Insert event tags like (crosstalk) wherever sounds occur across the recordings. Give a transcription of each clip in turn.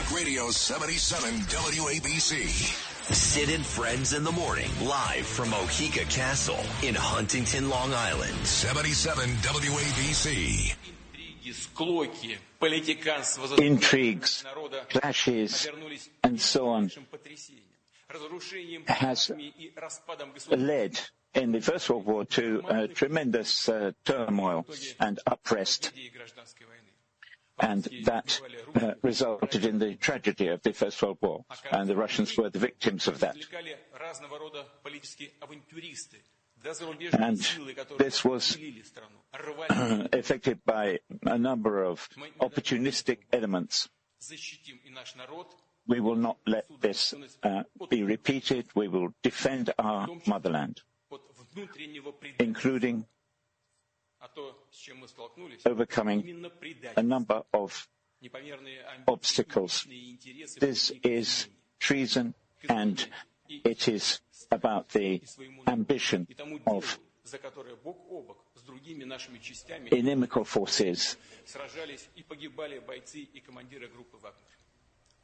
Talk Radio 77 WABC. Sid and Friends in the Morning, live from Oheka Castle in Huntington, Long Island. 77 WABC. Intrigues, clashes, and so on has led in the First World War to uh, tremendous uh, turmoil and unrest and that uh, resulted in the tragedy of the First World War, and the Russians were the victims of that. And this was (clears throat) affected by a number of opportunistic elements. We will not let this uh, be repeated. We will defend our motherland, including overcoming a number of obstacles. This is treason and it is about the ambition of inimical forces.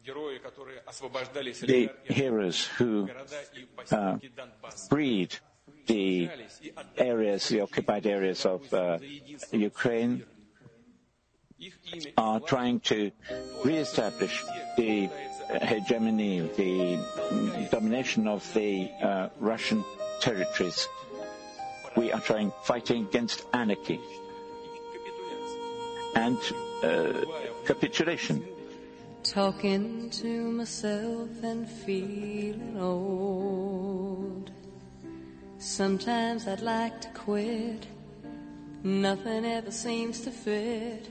The heroes who uh, breed the areas, the occupied areas of uh, Ukraine, are trying to re-establish the hegemony, the domination of the uh, Russian territories. We are trying fighting against anarchy and uh, capitulation. Talking to myself and feeling old. Sometimes I'd like to quit. Nothing ever seems to fit.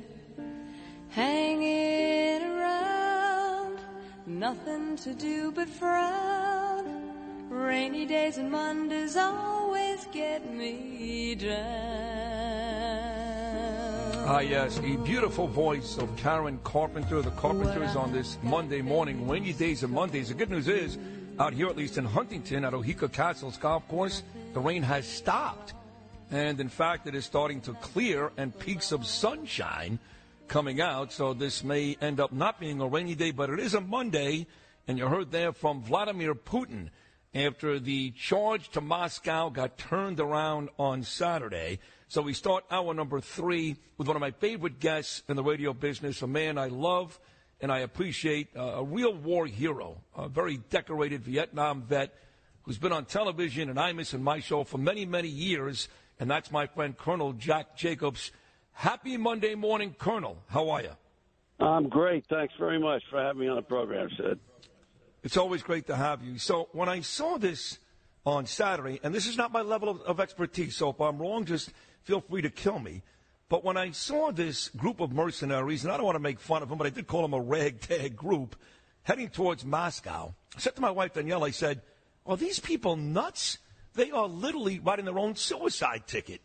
Hanging around, nothing to do but frown. Rainy days and Mondays always get me down. Ah, yes, the beautiful voice of Karen Carpenter. The Carpenters on this Monday morning, rainy days and Mondays. The good news is, out here, at least in Huntington, at Oheka Castles Golf Course, the rain has stopped. And in fact, it is starting to clear and peaks of sunshine coming out. So this may end up not being a rainy day, but it is a Monday. And you heard there from Vladimir Putin after the charge to Moscow got turned around on Saturday. So we start hour number three with one of my favorite guests in the radio business, a man I love and I appreciate, uh, a real war hero, a very decorated Vietnam vet who's been on television and Imus and my show for many, many years, and that's my friend Colonel Jack Jacobs. Happy Monday morning, Colonel. How are you? I'm great. Thanks very much for having me on the program, Sid. It's always great to have you. So when I saw this on Saturday, and this is not my level of, of expertise, so if I'm wrong, just feel free to kill me. But when I saw this group of mercenaries, and I don't want to make fun of them, but I did call them a ragtag group, heading towards Moscow, I said to my wife Danielle, I said, are these people nuts? They are literally writing their own suicide ticket.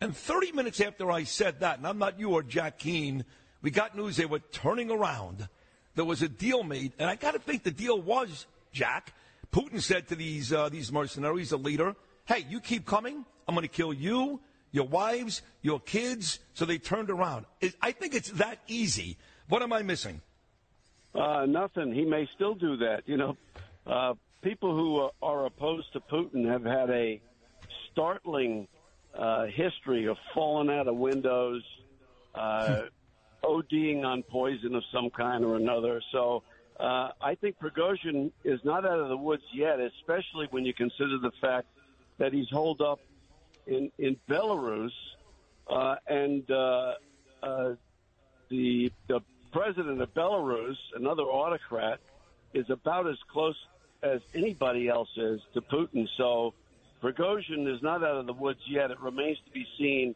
And 30 minutes after I said that, and I'm not you or Jack Keane, we got news they were turning around. There was a deal made, and I got to think the deal was, Jack. Putin said to these, uh, these mercenaries, the leader, hey, you keep coming, I'm going to kill you, your wives, your kids. So they turned around. I think it's that easy. What am I missing? Uh, nothing. He may still do that. You know, uh, people who are opposed to Putin have had a startling uh, history of falling out of windows, uh, (laughs) ODing on poison of some kind or another. So uh, I think Prigozhin is not out of the woods yet, especially when you consider the fact that he's holed up in in Belarus, uh, and uh, uh, the the president of Belarus, another autocrat, is about as close as anybody else is to Putin. So Prigozhin is not out of the woods yet. It remains to be seen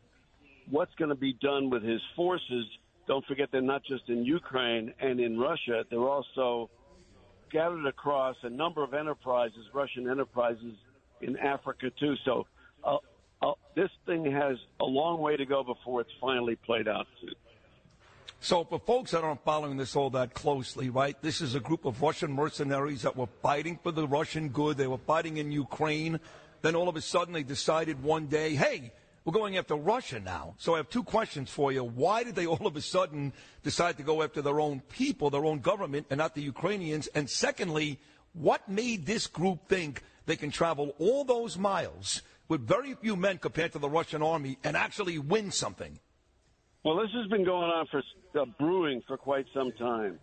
what's going to be done with his forces. Don't forget they're not just in Ukraine and in Russia. They're also scattered across a number of enterprises, Russian enterprises in Africa too. So uh, uh, this thing has a long way to go before it's finally played out. So, for folks that aren't following this all that closely, right, this is a group of Russian mercenaries that were fighting for the Russian good. They were fighting in Ukraine. Then all of a sudden they decided one day, hey, we're going after Russia now. So I have two questions for you. Why did they all of a sudden decide to go after their own people, their own government, and not the Ukrainians? And secondly, what made this group think they can travel all those miles with very few men compared to the Russian army and actually win something? Well, this has been going on for uh, brewing for quite some time.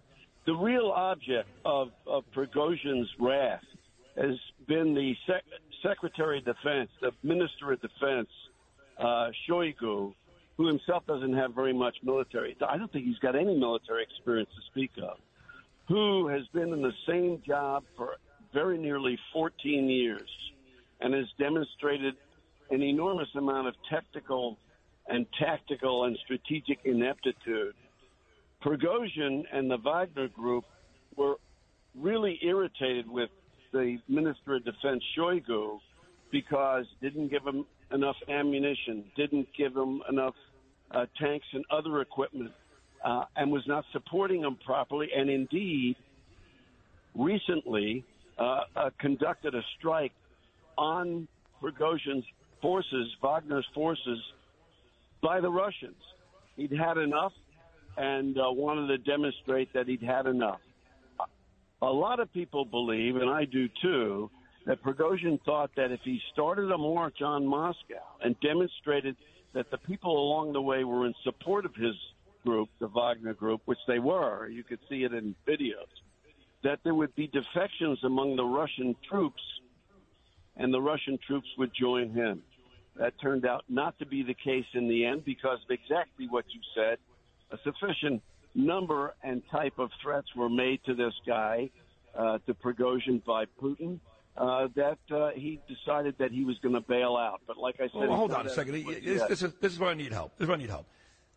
The real object of, of Prigozhin's wrath has been the sec- Secretary of Defense, the Minister of Defense, uh, Shoigu, who himself doesn't have very much military. I don't think he's got any military experience to speak of. Who has been in the same job for very nearly 14 years and has demonstrated an enormous amount of technical and tactical and strategic ineptitude. Prigozhin and the Wagner Group were really irritated with the Minister of Defense Shoigu because didn't give him enough ammunition, didn't give him enough uh, tanks and other equipment, uh, and was not supporting him properly. And indeed, recently uh, uh conducted a strike on Prigozhin's forces, Wagner's forces, by the Russians. He'd had enough and uh, wanted to demonstrate that he'd had enough. A lot of people believe, and I do too, that Prigozhin thought that if he started a march on Moscow and demonstrated that the people along the way were in support of his group, the Wagner group, which they were, you could see it in videos, that there would be defections among the Russian troops and the Russian troops would join him. That turned out not to be the case in the end because of exactly what you said. A sufficient number and type of threats were made to this guy, uh, to Prigozhin by Putin, uh, that uh, he decided that he was going to bail out. But like I said, well, hold on a second. This, this, is, this is where I need help. This is where I need help.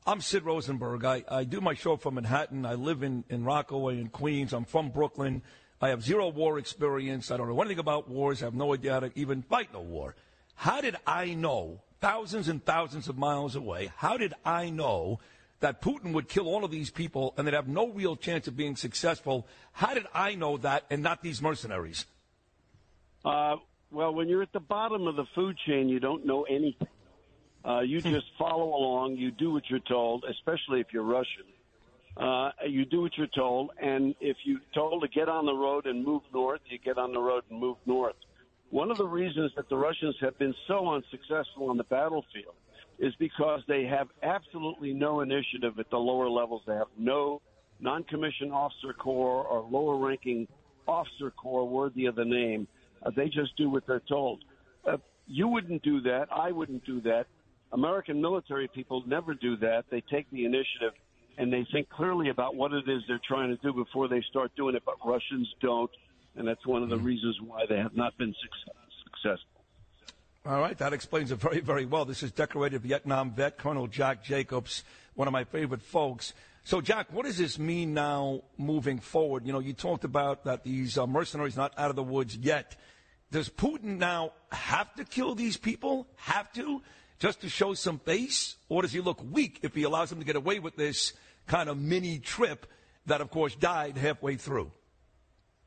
I'm Sid Rosenberg. I, I do my show from Manhattan. I live in, in Rockaway in Queens. I'm from Brooklyn. I have zero war experience. I don't know anything about wars. I have no idea how to even fight no war. How did I know, thousands and thousands of miles away, how did I know that Putin would kill all of these people and they'd have no real chance of being successful. How did I know that and not these mercenaries? Uh, well, when you're at the bottom of the food chain, you don't know anything. Uh, you hmm. just follow along. You do what you're told, especially if you're Russian. Uh, you do what you're told, and if you're told to get on the road and move north, you get on the road and move north. One of the reasons that the Russians have been so unsuccessful on the battlefield is because they have absolutely no initiative at the lower levels. They have no non-commissioned officer corps or lower-ranking officer corps worthy of the name. Uh, they just do what they're told. Uh, you wouldn't do that. I wouldn't do that. American military people never do that. They take the initiative and they think clearly about what it is they're trying to do before they start doing it. But Russians don't, and that's one of the mm-hmm. reasons why they have not been success- successful. All right, that explains it very, very well. This is decorated Vietnam vet Colonel Jack Jacobs, one of my favorite folks. So, Jack, what does this mean now moving forward? You know, you talked about that these uh, mercenaries not out of the woods yet. Does Putin now have to kill these people? Have to? Just to show some face? Or does he look weak if he allows them to get away with this kind of mini trip that, of course, died halfway through?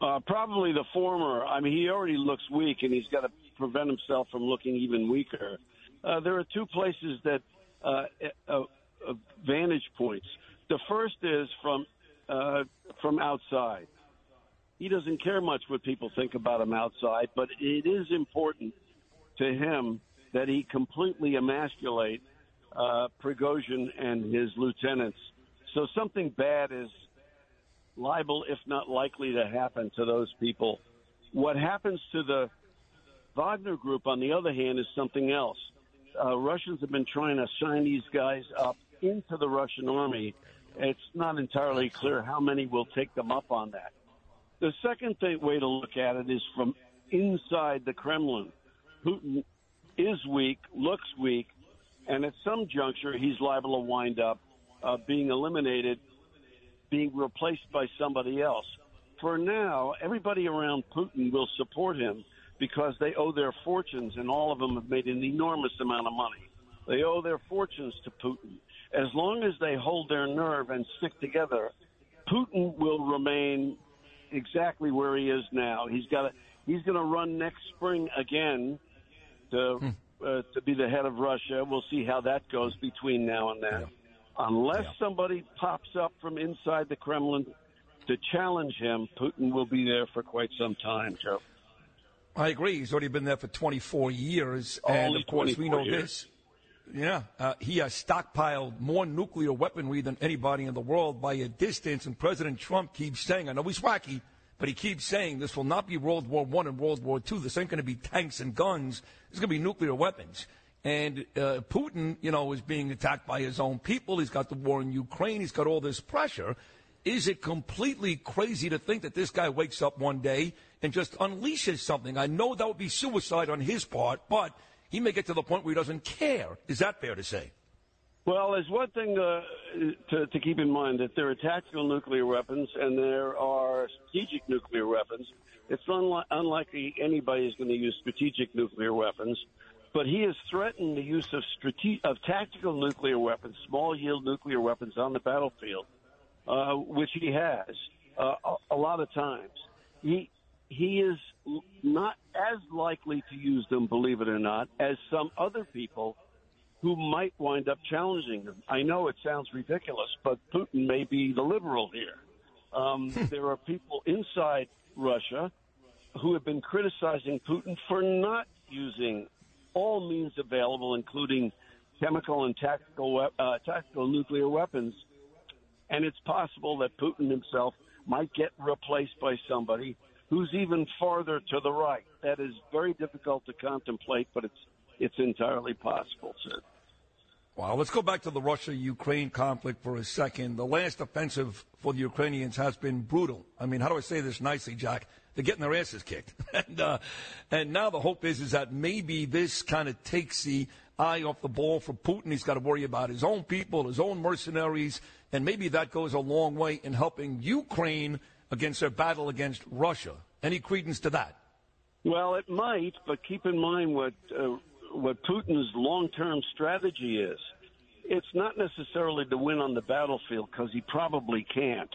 Uh, probably the former. I mean, he already looks weak, and he's got to prevent himself from looking even weaker. Uh, there are two places that uh, uh, uh, vantage points. The first is from uh, from outside. He doesn't care much what people think about him outside, but it is important to him that he completely emasculate uh, Prigozhin and his lieutenants. So something bad is liable, if not likely, to happen to those people. What happens to the Wagner Group, on the other hand, is something else. Uh, Russians have been trying to sign these guys up into the Russian army. It's not entirely clear how many will take them up on that. The second thing, way to look at it is from inside the Kremlin. Putin is weak, looks weak, and at some juncture he's liable to wind up uh, being eliminated, being replaced by somebody else. For now, everybody around Putin will support him because they owe their fortunes, and all of them have made an enormous amount of money. They owe their fortunes to Putin. As long as they hold their nerve and stick together, Putin will remain exactly where he is now. He's got he's going to run next spring again to hmm. uh, to be the head of Russia. We'll see how that goes between now and then. Yeah. Unless Yeah. somebody pops up from inside the Kremlin to challenge him, Putin will be there for quite some time, Joe. I agree. He's already been there for 24 years, and of course we know years. this. Yeah, uh, he has stockpiled more nuclear weaponry than anybody in the world by a distance, and President Trump keeps saying, I know he's wacky, but he keeps saying this will not be World War One and World War Two. This ain't going to be tanks and guns. It's going to be nuclear weapons. And uh, Putin, you know, is being attacked by his own people. He's got the war in Ukraine. He's got all this pressure. Is it completely crazy to think that this guy wakes up one day and just unleashes something? I know that would be suicide on his part, but he may get to the point where he doesn't care. Is that fair to say? Well, there's one thing uh, to, to keep in mind that there are tactical nuclear weapons and there are strategic nuclear weapons. It's unli- unlikely anybody is going to use strategic nuclear weapons, but he has threatened the use of strate- of tactical nuclear weapons, small yield nuclear weapons on the battlefield, uh, which he has uh, a, a lot of times. He he is not as likely to use them, believe it or not, as some other people who might wind up challenging them. I know it sounds ridiculous, but Putin may be the liberal here. Um, there are people inside Russia who have been criticizing Putin for not using all means available, including chemical and tactical uh, tactical nuclear weapons. And it's possible that Putin himself might get replaced by somebody who's even farther to the right. That is very difficult to contemplate, but it's it's entirely possible, Sid. Wow, let's go back to the Russia Ukraine conflict for a second. The last offensive for the Ukrainians has been brutal. I mean, how do I say this nicely, Jack? They're getting their asses kicked. (laughs) and, uh, and now the hope is, is that maybe this kind of takes the eye off the ball for Putin. He's got to worry about his own people, his own mercenaries, and maybe that goes a long way in helping Ukraine against their battle against Russia. Any credence to that? Well, it might, but keep in mind what uh, what Putin's long-term strategy is. It's not necessarily to win on the battlefield because he probably can't.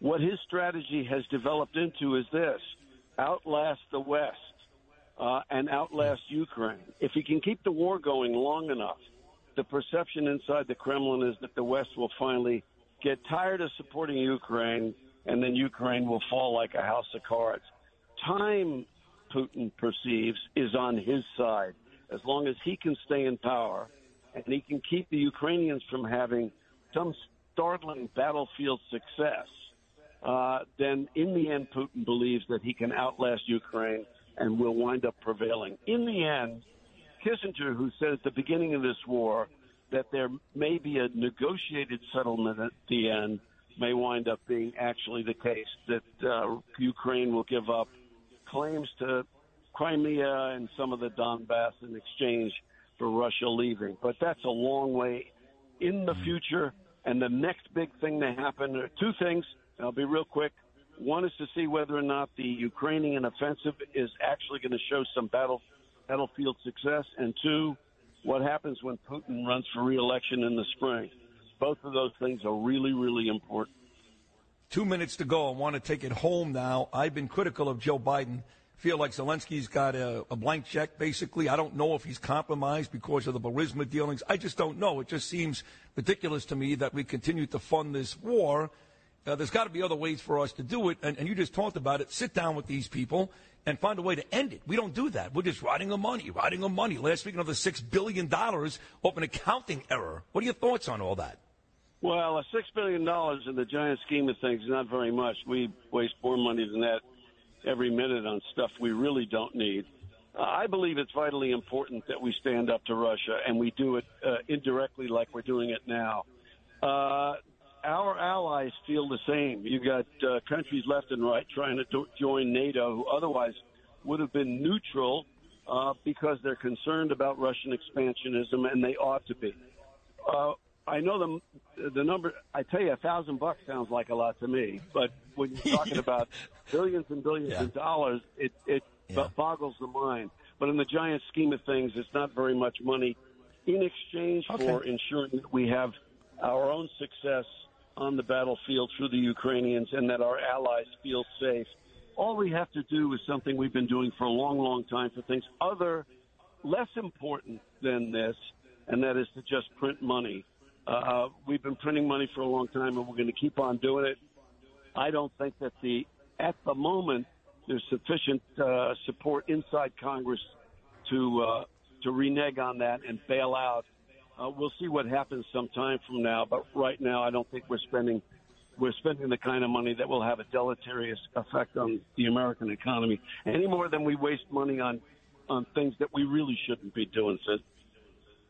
What his strategy has developed into is this: outlast the West uh, and outlast Ukraine. If he can keep the war going long enough, the perception inside the Kremlin is that the West will finally get tired of supporting Ukraine, and then Ukraine will fall like a house of cards. Time, Putin perceives, is on his side. As long as he can stay in power and he can keep the Ukrainians from having some startling battlefield success, uh, then in the end, Putin believes that he can outlast Ukraine and will wind up prevailing. In the end, Kissinger, who said at the beginning of this war that there may be a negotiated settlement at the end, may wind up being actually the case that uh, Ukraine will give up claims to Crimea and some of the Donbass in exchange for Russia leaving. But that's a long way in the future. And the next big thing to happen are two things. I'll be real quick. One is to see whether or not the Ukrainian offensive is actually going to show some battle battlefield success, and two, what happens when Putin runs for re-election in the spring. Both of those things are really, really important. Two minutes to go. I want to take it home now. I've been critical of Joe Biden. Feel like Zelensky's got a, a blank check, basically. I don't know if he's compromised because of the Burisma dealings. I just don't know. It just seems ridiculous to me that we continue to fund this war. Uh, there's got to be other ways for us to do it. And, and you just talked about it. Sit down with these people and find a way to end it. We don't do that. We're just writing them money, writing them money. Last week, another $6 billion off an accounting error. What are your thoughts on all that? Well, a six billion dollars in the giant scheme of things is not very much. We waste more money than that every minute on stuff we really don't need. Uh, I believe it's vitally important that we stand up to Russia and we do it uh, indirectly, like we're doing it now. Our allies feel the same. You've got uh, countries left and right trying to do- join NATO, who otherwise would have been neutral uh, because they're concerned about Russian expansionism, and they ought to be. Uh, I know the the number. I tell you, a thousand bucks sounds like a lot to me, but when you're talking (laughs) about billions and billions Yeah. of dollars, it it Yeah. boggles the mind. But in the giant scheme of things, it's not very much money. In exchange for ensuring that we have our own success on the battlefield through the Ukrainians and that our allies feel safe, all we have to do is something we've been doing for a long, long time for things other less important than this, and that is to just print money. Uh, we've been printing money for a long time, and we're going to keep on doing it. I don't think that the at the moment there's sufficient uh, support inside Congress to uh, to renege on that and bail out. Uh, we'll see what happens sometime from now, but right now I don't think we're spending we're spending the kind of money that will have a deleterious effect on the American economy any more than we waste money on on things that we really shouldn't be doing. Sid.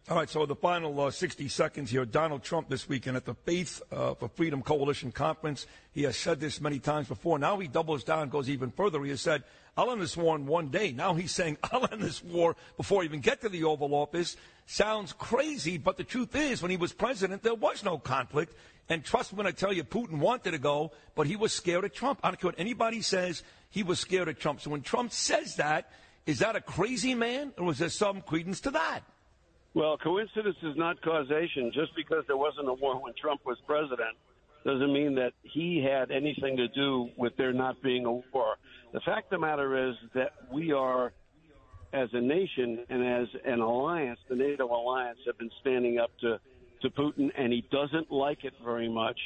All right, so the final uh, 60 seconds here. Donald Trump this weekend at the Faith uh, for Freedom Coalition conference. He has said this many times before. Now he doubles down, goes even further. He has said, I'll end this war in one day. Now he's saying, (laughs) I'll end this war before I even get to the Oval Office. Sounds crazy, but the truth is, when he was president, there was no conflict. And trust me when I tell you, Putin wanted to go, but he was scared of Trump. I don't care what anybody says, he was scared of Trump. So when Trump says that, is that a crazy man, or was there some credence to that? Well, coincidence is not causation. Just because there wasn't a war when Trump was president doesn't mean that he had anything to do with there not being a war. The fact of the matter is that we are, as a nation and as an alliance, the NATO alliance, have been standing up to, to Putin, and he doesn't like it very much.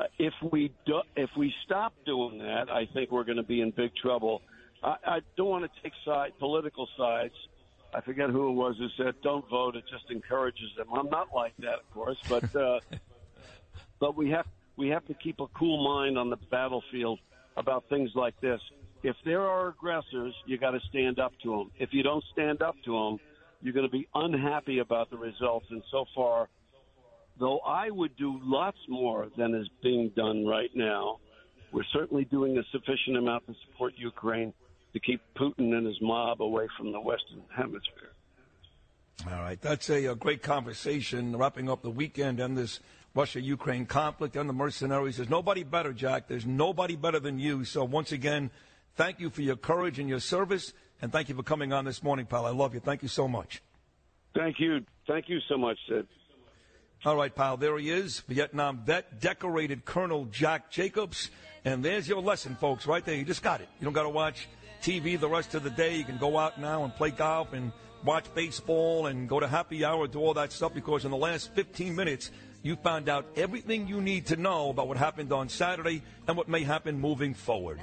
Uh, if we do, if we stop doing that, I think we're going to be in big trouble. I, I don't want to take side political sides. I forget who it was who said, "Don't vote; it just encourages them." I'm not like that, of course, but uh, (laughs) but we have we have to keep a cool mind on the battlefield about things like this. If there are aggressors, you got to stand up to them. If you don't stand up to them, you're going to be unhappy about the results. And so far, though I would do lots more than is being done right now, we're certainly doing a sufficient amount to support Ukraine to keep Putin and his mob away from the Western Hemisphere. All right, that's a, a great conversation. Wrapping up the weekend and this Russia-Ukraine conflict and the mercenaries. There's nobody better, Jack. There's nobody better than you. So once again, thank you for your courage and your service, and thank you for coming on this morning, pal. I love you. Thank you so much. Thank you. Thank you so much, Sid. All right, pal. There he is, Vietnam vet, decorated Colonel Jack Jacobs. And there's your lesson, folks, right there. You just got it. You don't got to watch TV the rest of the day. You can go out now and play golf and watch baseball and go to happy hour, do all that stuff because in the last 15 minutes, you found out everything you need to know about what happened on Saturday and what may happen moving forward.